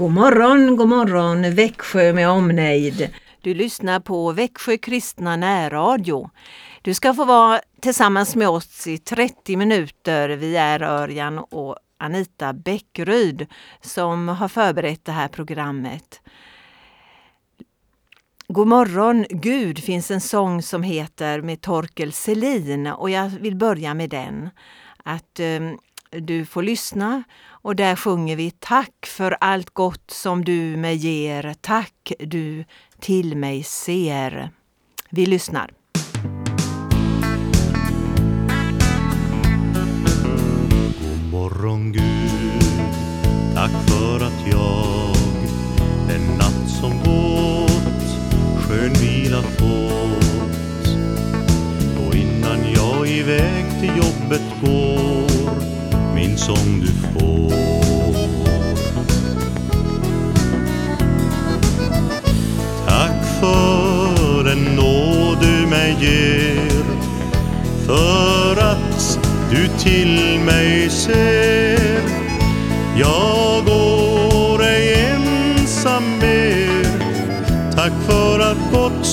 God morgon, god morgon Växjö med omnejd. Du lyssnar på Växjö kristna närradio. Du ska få vara tillsammans med oss i 30 minuter. Vi är Örjan och Anita Bäckryd som har förberett det här programmet. God morgon Gud finns en sång som heter med Torkel Selin och jag vill börja med den. Att um, du får lyssna och där sjunger vi Tack för allt gott som du mig ger. Tack du till mig ser. Vi lyssnar.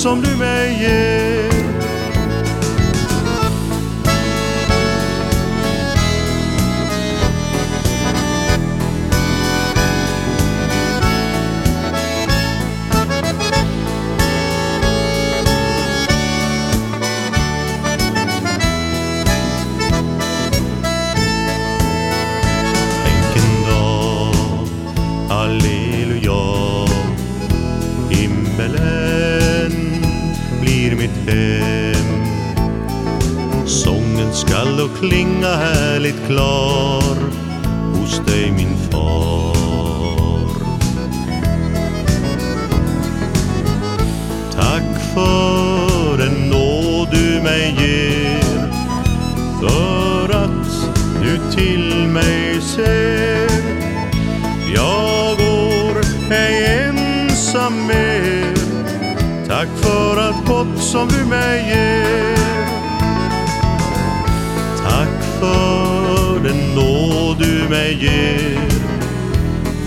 Som du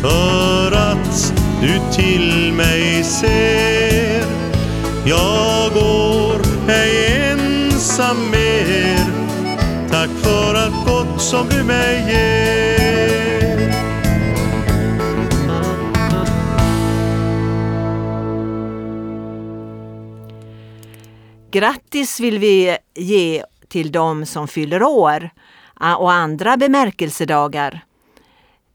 För att du till mig ser. Jag går ej ensam mer. Tack för allt gott som du mig ger. Grattis vill vi ge till dem som fyller år ah, och andra bemärkelsedagar.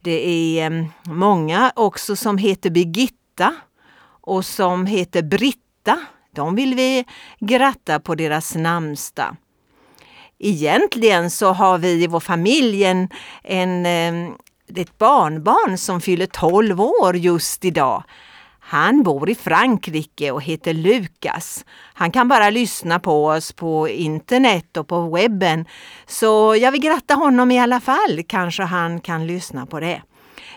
Det är ehm, många också som heter Birgitta och som heter Britta. De vill vi gratta på deras namnsdag. Egentligen så har vi i vår familj en, en, ehm, ett barnbarn som fyller 12 år just idag. Han bor i Frankrike och heter Lukas. Han kan bara lyssna på oss på internet och på webben. Så jag vill gratta honom i alla fall. Kanske han kan lyssna på det.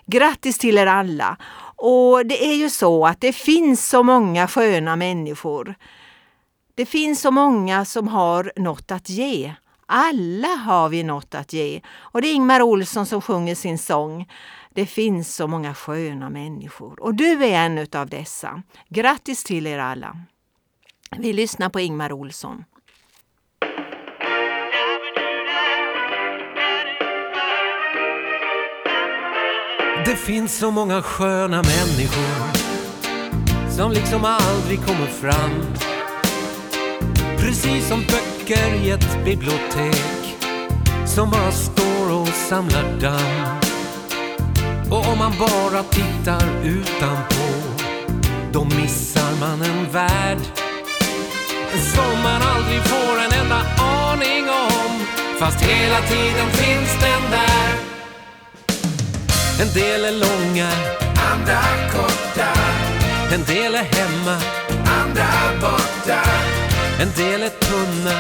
Grattis till er alla! Och det är ju så att det finns så många sköna människor. Det finns så många som har något att ge. Alla har vi något att ge. Och det är Ingmar Olsson som sjunger sin sång. Det finns så många sköna människor och du är en av dessa. Grattis till er alla! Vi lyssnar på Ingmar Olsson. Det finns så många sköna människor som liksom aldrig kommer fram. Precis som böcker i ett bibliotek som bara står och samlar damm. Och om man bara tittar utanpå då missar man en värld som man aldrig får en enda aning om fast hela tiden finns den där. En del är långa, andra korta, en del är hemma, andra borta, en del är tunna,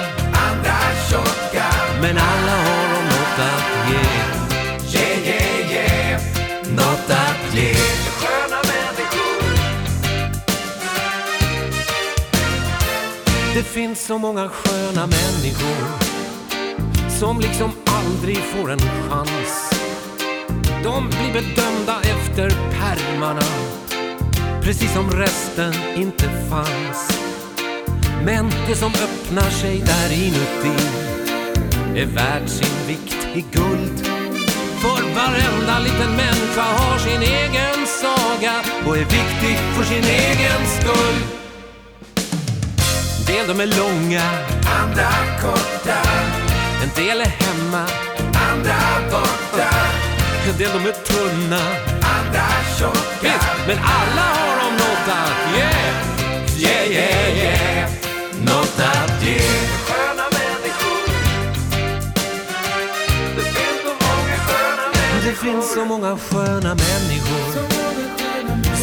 andra tjocka. men alla har de något att ge. Något att ge. sköna människor. Det finns så många sköna människor som liksom aldrig får en chans. De blir bedömda efter pärmarna Precis som resten inte fanns Men det som öppnar sig där inuti Är värt sin vikt i guld För varenda liten människa har sin egen saga Och är viktig för sin egen skull. En del de är långa, andra korta, en del är hemma. Andra borta, En del de är tunna. Andra tjocka. Visst, men alla har de något att ge. Yeah, yeah, yeah. Något att ge finns så många sköna människor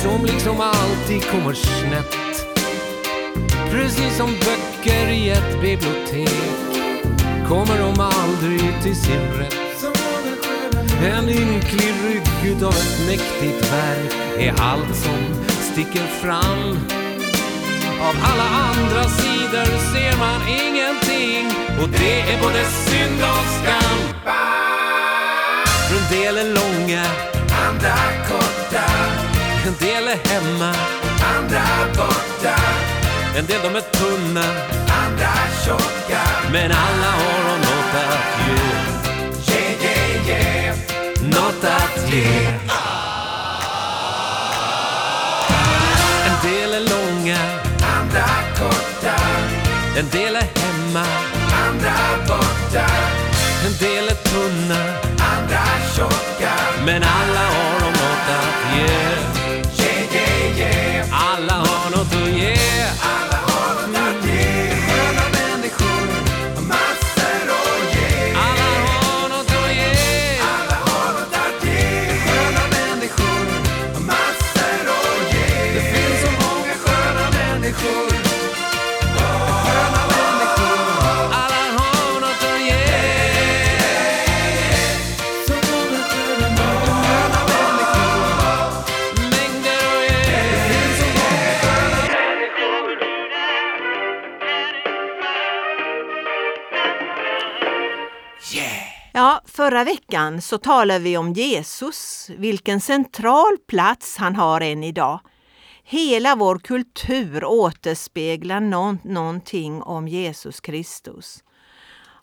Som liksom alltid kommer snett. Precis som böcker i ett bibliotek Kommer de aldrig till sin rätt. En ynklig rygg utav ett mäktigt verk Är allt som sticker fram. Av alla andra sidor ser man ingenting Och det är både synd och skam en del är långa, Andra korta, en del är hemma. Andra borta, En del de är tunna, andra tjocka. men alla har de något att ge. Yeah, yeah, yeah. Något att ge. En del är långa, Andra korta, en del är hemma. Andra borta, En del är tunna men alla har de något att ge Yeah, yeah, yeah. Alla har förra veckan så talade vi om Jesus, vilken central plats han har än idag. Hela vår kultur återspeglar nå- någonting om Jesus Kristus.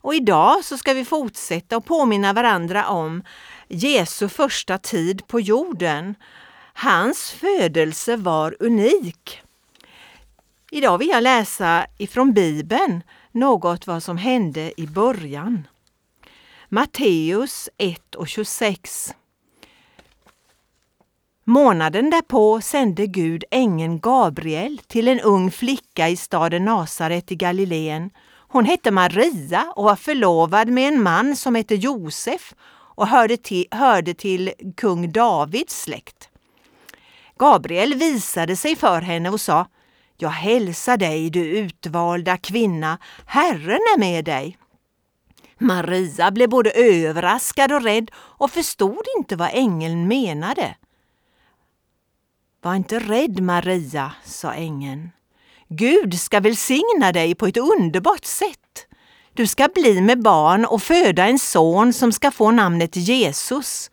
Och idag så ska vi fortsätta att påminna varandra om Jesu första tid på jorden. Hans födelse var unik. Idag vill jag läsa ifrån Bibeln något vad som hände i början. Matteus 1 och 26. Månaden därpå sände Gud ängeln Gabriel till en ung flicka i staden Nasaret i Galileen. Hon hette Maria och var förlovad med en man som hette Josef och hörde till, hörde till kung Davids släkt. Gabriel visade sig för henne och sa Jag hälsar dig, du utvalda kvinna, Herren är med dig. Maria blev både överraskad och rädd och förstod inte vad ängeln menade. Var inte rädd Maria, sa ängeln. Gud ska välsigna dig på ett underbart sätt. Du ska bli med barn och föda en son som ska få namnet Jesus.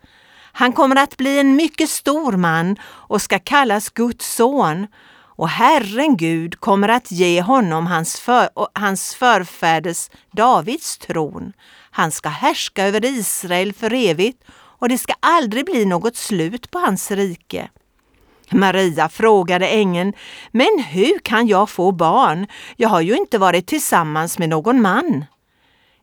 Han kommer att bli en mycket stor man och ska kallas Guds son och Herren Gud kommer att ge honom hans, för, hans förfäders Davids tron. Han ska härska över Israel för evigt och det ska aldrig bli något slut på hans rike. Maria frågade ängeln, men hur kan jag få barn? Jag har ju inte varit tillsammans med någon man.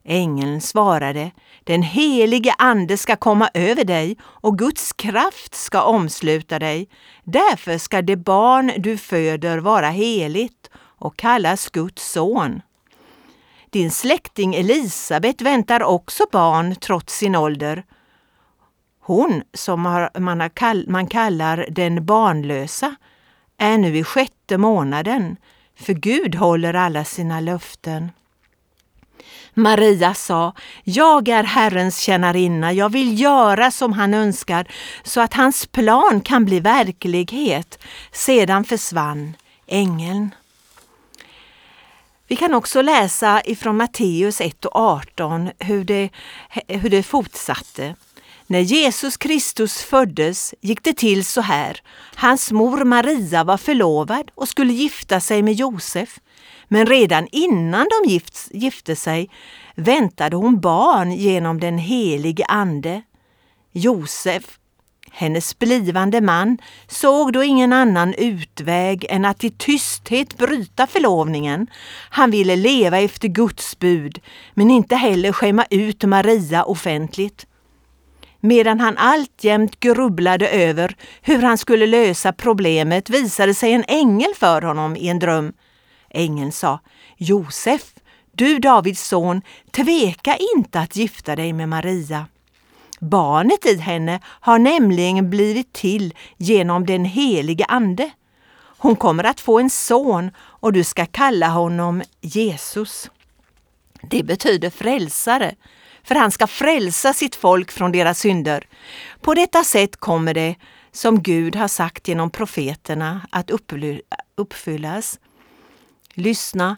Ängeln svarade, den helige Ande ska komma över dig och Guds kraft ska omsluta dig. Därför ska det barn du föder vara heligt och kallas Guds son. Din släkting Elisabet väntar också barn trots sin ålder. Hon som man, man kallar den barnlösa är nu i sjätte månaden, för Gud håller alla sina löften. Maria sa, jag är Herrens tjänarinna, jag vill göra som han önskar så att hans plan kan bli verklighet. Sedan försvann ängeln. Vi kan också läsa ifrån Matteus 1 och 18 hur det, hur det fortsatte. När Jesus Kristus föddes gick det till så här. Hans mor Maria var förlovad och skulle gifta sig med Josef. Men redan innan de gift, gifte sig väntade hon barn genom den helige Ande. Josef, hennes blivande man, såg då ingen annan utväg än att i tysthet bryta förlovningen. Han ville leva efter Guds bud, men inte heller skämma ut Maria offentligt. Medan han alltjämt grubblade över hur han skulle lösa problemet visade sig en ängel för honom i en dröm. Ängeln sa Josef, du Davids son, tveka inte att gifta dig med Maria. Barnet i henne har nämligen blivit till genom den helige Ande. Hon kommer att få en son och du ska kalla honom Jesus. Det betyder frälsare, för han ska frälsa sitt folk från deras synder. På detta sätt kommer det, som Gud har sagt genom profeterna, att uppfyllas. Lyssna,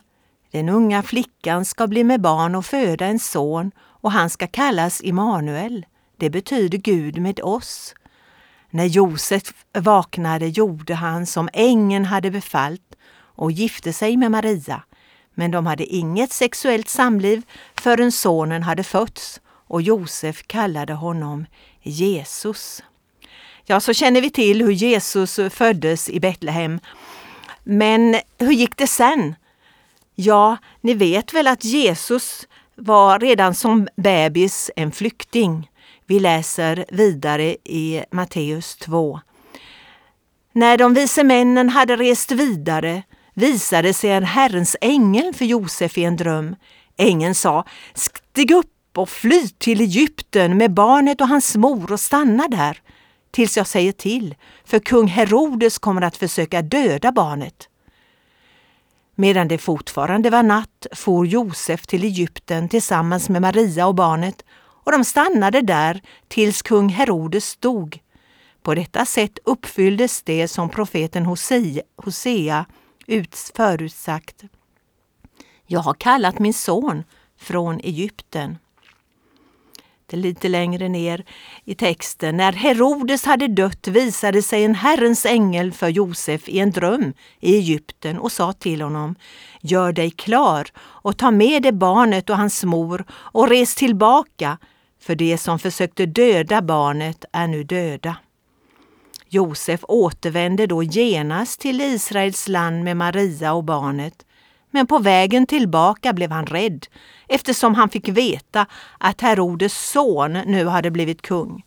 den unga flickan ska bli med barn och föda en son och han ska kallas Immanuel. Det betyder Gud med oss. När Josef vaknade gjorde han som ängeln hade befallt och gifte sig med Maria. Men de hade inget sexuellt samliv förrän sonen hade fötts och Josef kallade honom Jesus. Ja, så känner vi till hur Jesus föddes i Betlehem. Men hur gick det sen? Ja, ni vet väl att Jesus var redan som bebis en flykting. Vi läser vidare i Matteus 2. När de vise männen hade rest vidare visade sig en Herrens ängel för Josef i en dröm. Ängeln sa, stig upp och fly till Egypten med barnet och hans mor och stanna där tills jag säger till, för kung Herodes kommer att försöka döda barnet. Medan det fortfarande var natt for Josef till Egypten tillsammans med Maria och barnet och de stannade där tills kung Herodes dog. På detta sätt uppfylldes det som profeten Hosea, förutsagt. Jag har kallat min son från Egypten. Det är lite längre ner i texten. När Herodes hade dött visade sig en Herrens ängel för Josef i en dröm i Egypten och sa till honom Gör dig klar och ta med dig barnet och hans mor och res tillbaka, för de som försökte döda barnet är nu döda. Josef återvände då genast till Israels land med Maria och barnet. Men på vägen tillbaka blev han rädd eftersom han fick veta att Herodes son nu hade blivit kung.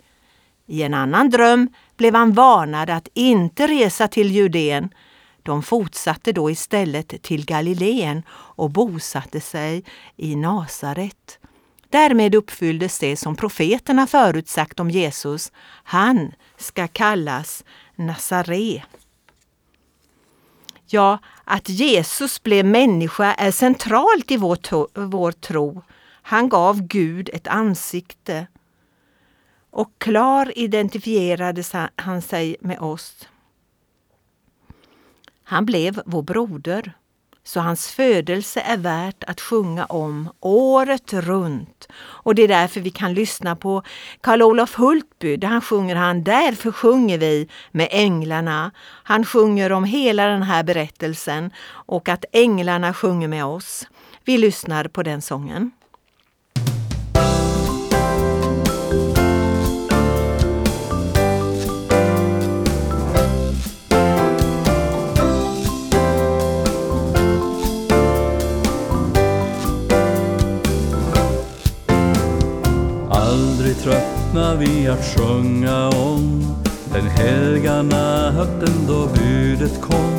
I en annan dröm blev han varnad att inte resa till Judeen. De fortsatte då istället till Galileen och bosatte sig i Nasaret. Därmed uppfylldes det som profeterna förutsagt om Jesus. Han ska kallas Nazare. Ja, att Jesus blev människa är centralt i vår, to- vår tro. Han gav Gud ett ansikte och klar identifierade han sig med oss. Han blev vår broder, så hans födelse är värt att sjunga om året runt. Och det är därför vi kan lyssna på Karl-Olof Hultby, där han sjunger han Därför sjunger vi med änglarna. Han sjunger om hela den här berättelsen och att änglarna sjunger med oss. Vi lyssnar på den sången. Tröttnar vi att sjunga om den helga natten då budet kom.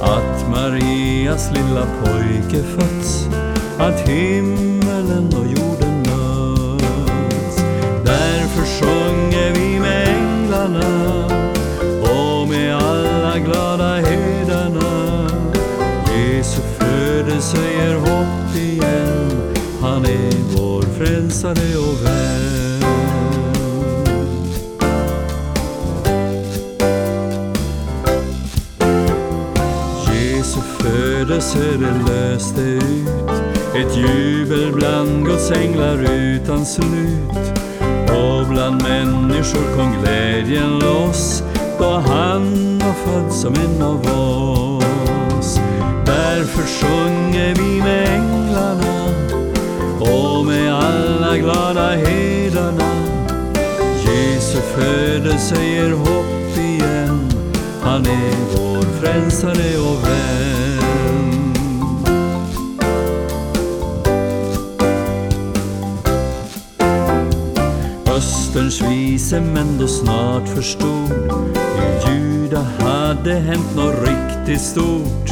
Att Marias lilla pojke fötts att himmelen och jorden möts. Därför sjunger vi med änglarna och med alla glada herdarna Jesu födelse ger hopp igen. Han är vår frälsare och vän. Söder löste ut ett jubel bland Guds änglar utan slut Och bland människor kom glädjen loss då han var född som en av oss. Därför sjunger vi med änglarna och med alla glada herdarna. Jesu födelse ger hopp igen, han är vår frälsare och vän. Österns vise män då snart förstod i Juda hade hänt något riktigt stort.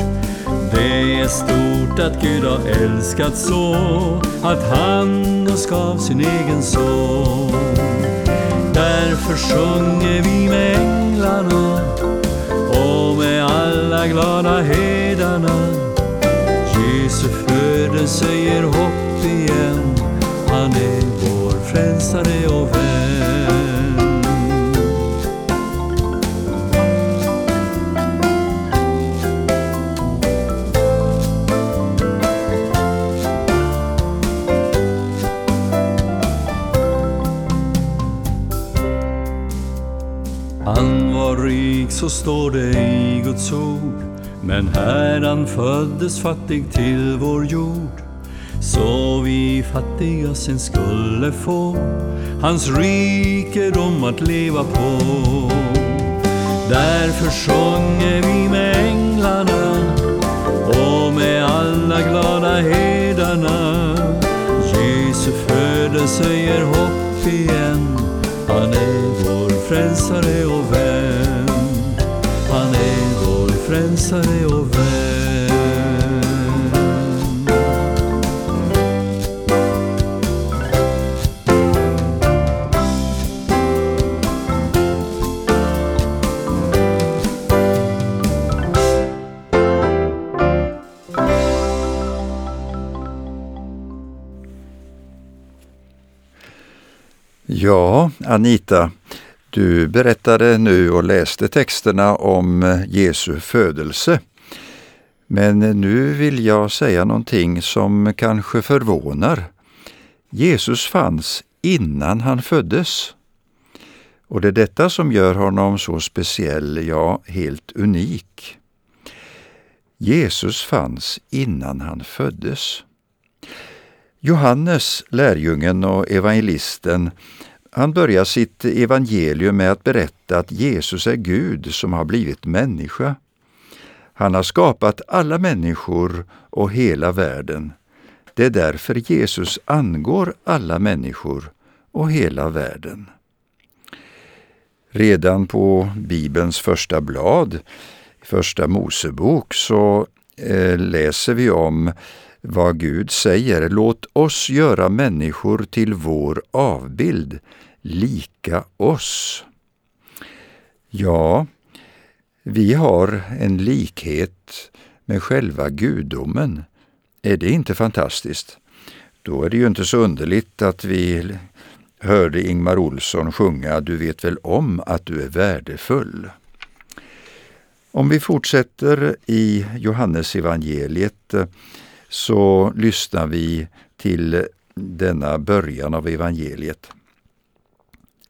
Det är stort att Gud har älskat så att han oss gav sin egen son. Därför sjunger vi med änglarna och med alla glada herdarna. Jesu födelse ger hopp igen, han är vår frälsare och vän. Står det i Guds ord. Men Herren föddes fattig till vår jord. Så vi fattiga sen skulle få hans rikedom att leva på. Därför sjunger vi med änglarna och med alla glada herdarna. Jesu födelse ger hopp igen. Han är vår frälsare och vän rensare och vän. Ja, Anita, du berättade nu och läste texterna om eh, Jesu födelse. Men nu vill jag säga någonting som kanske förvånar. Jesus fanns innan han föddes. Och det är detta som gör honom så speciell, ja, helt unik. Jesus fanns innan han föddes. Johannes, lärjungen och evangelisten, han börjar sitt evangelium med att berätta att Jesus är Gud som har blivit människa. Han har skapat alla människor och hela världen. Det är därför Jesus angår alla människor och hela världen. Redan på Bibelns första blad, första Mosebok, så eh, läser vi om vad Gud säger. Låt oss göra människor till vår avbild, lika oss. Ja, vi har en likhet med själva gudomen. Är det inte fantastiskt? Då är det ju inte så underligt att vi hörde Ingmar Olsson sjunga Du vet väl om att du är värdefull. Om vi fortsätter i Johannesevangeliet så lyssnar vi till denna början av evangeliet.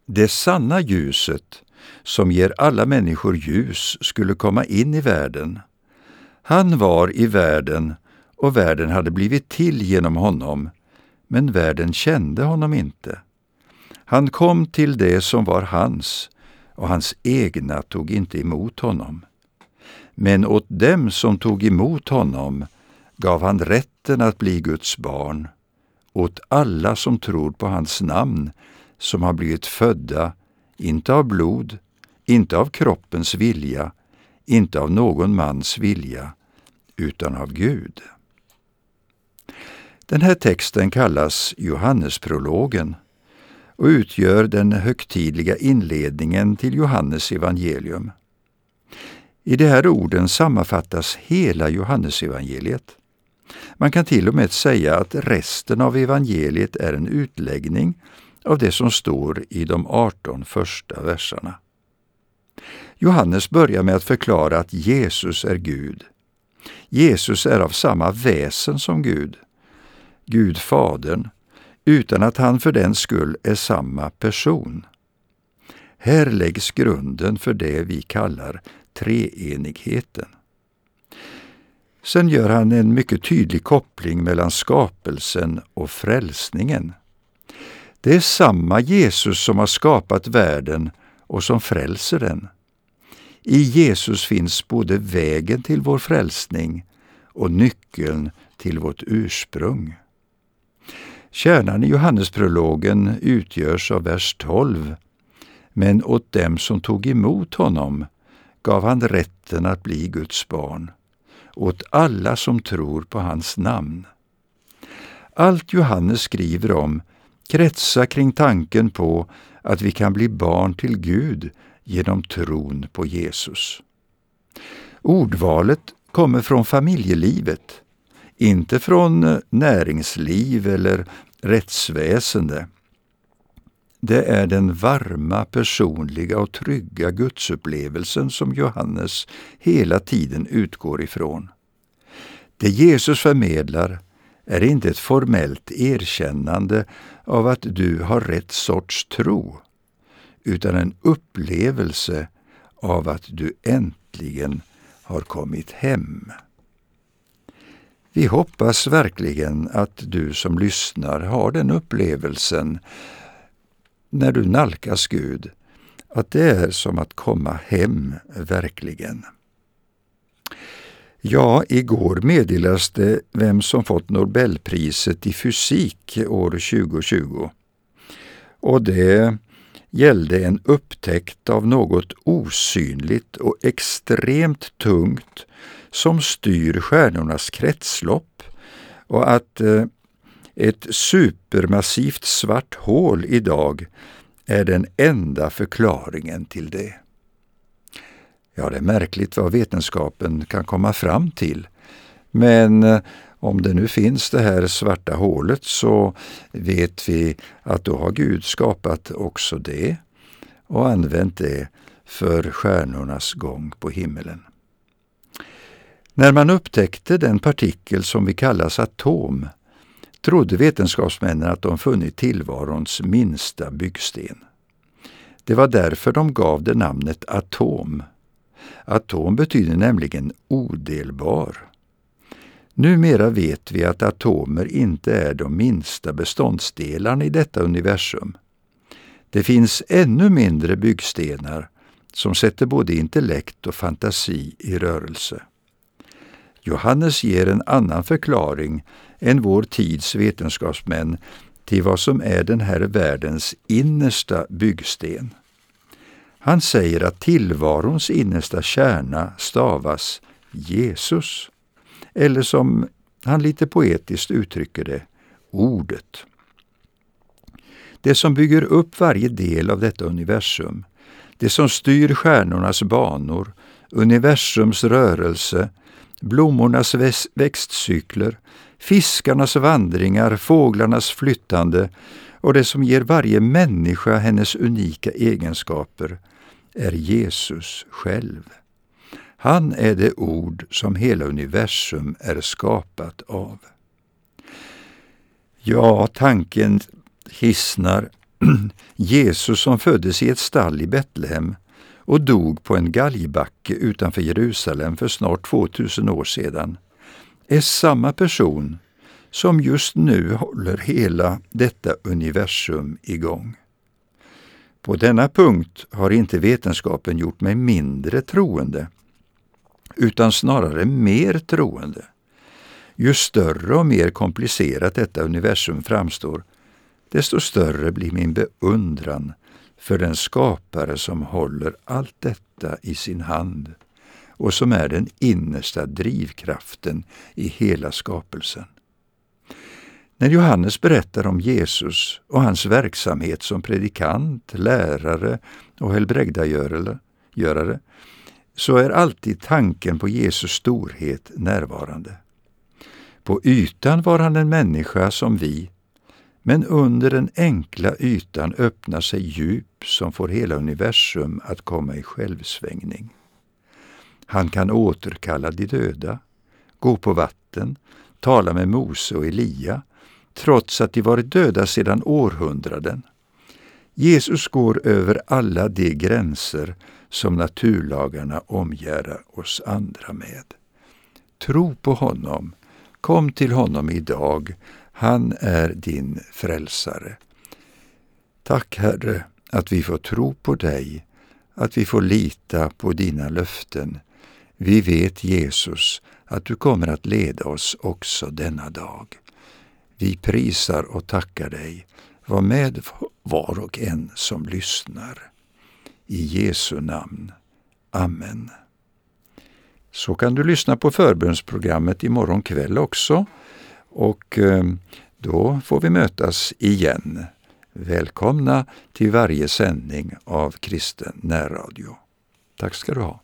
Det sanna ljuset som ger alla människor ljus skulle komma in i världen. Han var i världen och världen hade blivit till genom honom, men världen kände honom inte. Han kom till det som var hans, och hans egna tog inte emot honom. Men åt dem som tog emot honom gav han rätten att bli Guds barn, åt alla som tror på hans namn, som har blivit födda, inte av blod, inte av kroppens vilja, inte av någon mans vilja, utan av Gud. Den här texten kallas Johannesprologen och utgör den högtidliga inledningen till Johannes evangelium. I de här orden sammanfattas hela Johannesevangeliet. Man kan till och med säga att resten av evangeliet är en utläggning av det som står i de 18 första verserna. Johannes börjar med att förklara att Jesus är Gud. Jesus är av samma väsen som Gud. Gud Fadern, utan att han för den skull är samma person. Här läggs grunden för det vi kallar treenigheten. Sen gör han en mycket tydlig koppling mellan skapelsen och frälsningen. Det är samma Jesus som har skapat världen och som frälser den. I Jesus finns både vägen till vår frälsning och nyckeln till vårt ursprung. Kärnan i Johannesprologen utgörs av vers 12. Men åt dem som tog emot honom gav han rätten att bli Guds barn, åt alla som tror på hans namn. Allt Johannes skriver om kretsar kring tanken på att vi kan bli barn till Gud genom tron på Jesus. Ordvalet kommer från familjelivet, inte från eh, näringsliv eller rättsväsende. Det är den varma, personliga och trygga gudsupplevelsen som Johannes hela tiden utgår ifrån. Det Jesus förmedlar är inte ett formellt erkännande av att du har rätt sorts tro, utan en upplevelse av att du äntligen har kommit hem. Vi hoppas verkligen att du som lyssnar har den upplevelsen när du nalkas Gud, att det är som att komma hem verkligen. Ja, igår meddelades det vem som fått Nobelpriset i fysik år 2020. Och det gällde en upptäckt av något osynligt och extremt tungt som styr stjärnornas kretslopp och att eh, ett supermassivt svart hål idag är den enda förklaringen till det. Ja, det är märkligt vad vetenskapen kan komma fram till. Men eh, om det nu finns det här svarta hålet så vet vi att då har Gud skapat också det och använt det för stjärnornas gång på himmelen. När man upptäckte den partikel som vi kallas atom trodde vetenskapsmännen att de funnit tillvarons minsta byggsten. Det var därför de gav det namnet atom. Atom betyder nämligen odelbar. Numera vet vi att atomer inte är de minsta beståndsdelarna i detta universum. Det finns ännu mindre byggstenar som sätter både intellekt och fantasi i rörelse. Johannes ger en annan förklaring än vår tids vetenskapsmän till vad som är den här världens innersta byggsten. Han säger att tillvarons innersta kärna stavas Jesus, eller som han lite poetiskt uttrycker det, Ordet. Det som bygger upp varje del av detta universum, det som styr stjärnornas banor, universums rörelse, blommornas växtcykler, fiskarnas vandringar, fåglarnas flyttande och det som ger varje människa hennes unika egenskaper är Jesus själv. Han är det ord som hela universum är skapat av. Ja, tanken hissnar. Jesus som föddes i ett stall i Betlehem och dog på en galgbacke utanför Jerusalem för snart 2000 år sedan, är samma person som just nu håller hela detta universum igång. På denna punkt har inte vetenskapen gjort mig mindre troende, utan snarare mer troende. Ju större och mer komplicerat detta universum framstår, desto större blir min beundran för den skapare som håller allt detta i sin hand och som är den innersta drivkraften i hela skapelsen. När Johannes berättar om Jesus och hans verksamhet som predikant, lärare och helbrägdagörare så är alltid tanken på Jesus storhet närvarande. På ytan var han en människa som vi, men under den enkla ytan öppnar sig djup som får hela universum att komma i självsvängning. Han kan återkalla de döda, gå på vatten, tala med Mose och Elia, trots att de varit döda sedan århundraden. Jesus går över alla de gränser som naturlagarna omgärdar oss andra med. Tro på honom. Kom till honom idag. Han är din frälsare. Tack Herre att vi får tro på dig, att vi får lita på dina löften. Vi vet Jesus att du kommer att leda oss också denna dag. Vi prisar och tackar dig. Var med var och en som lyssnar. I Jesu namn. Amen. Så kan du lyssna på förbönsprogrammet imorgon kväll också. Och eh, då får vi mötas igen. Välkomna till varje sändning av Kristen närradio. Tack ska du ha.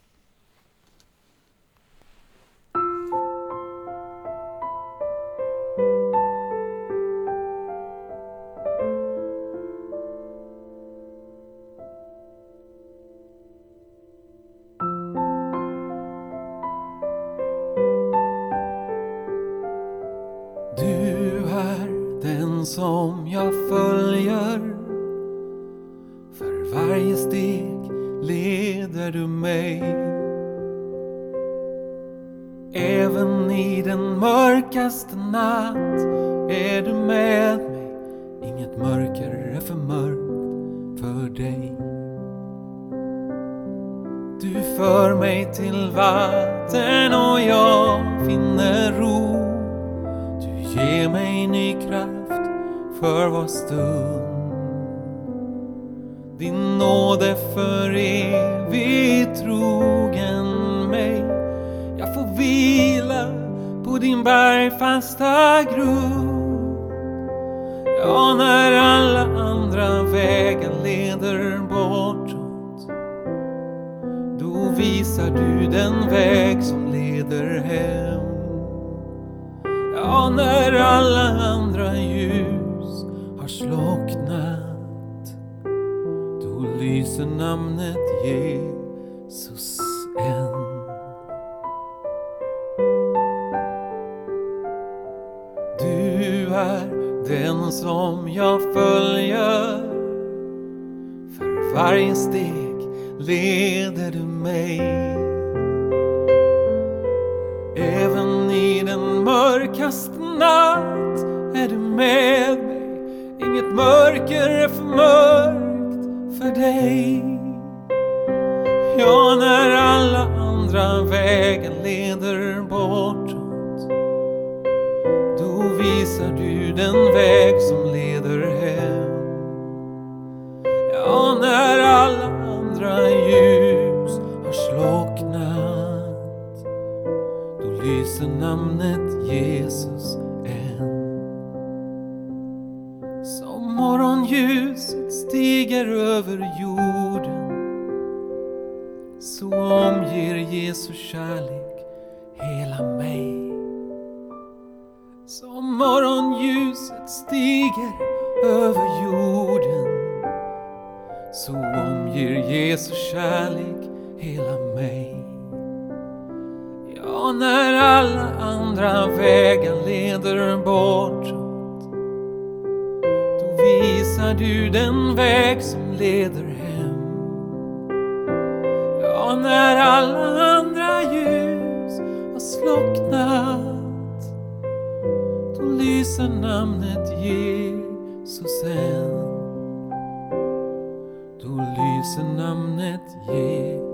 Till vatten och jag finner ro. Du ger mig ny kraft för var stund. Din nåd är för evigt trogen mig. Jag får vila på din bergfasta grund. Ja, när alla andra vägar leder bort visar du den väg som leder hem. Ja, när alla andra ljus har slocknat Då lyser namnet Jesus än. Du är den som jag följer För varje steg leder du mig? Även i den mörkaste natt är du med mig. Inget mörker är för mörkt för dig. Ja, när alla andra vägar leder bortåt Då visar du den väg som leder hem. Ja, när alla andra ljus har slocknat. Då lyser namnet Jesus än. Som morgonljuset stiger över jorden Så omger Jesu kärlek hela mig. Som morgonljuset stiger över jorden så omger Jesu kärlek hela mig. Ja, när alla andra vägar leder bortåt Då visar du den väg som leder hem. Ja, när alla andra ljus har slocknat Då lyser namnet Jesus. Namnet namnet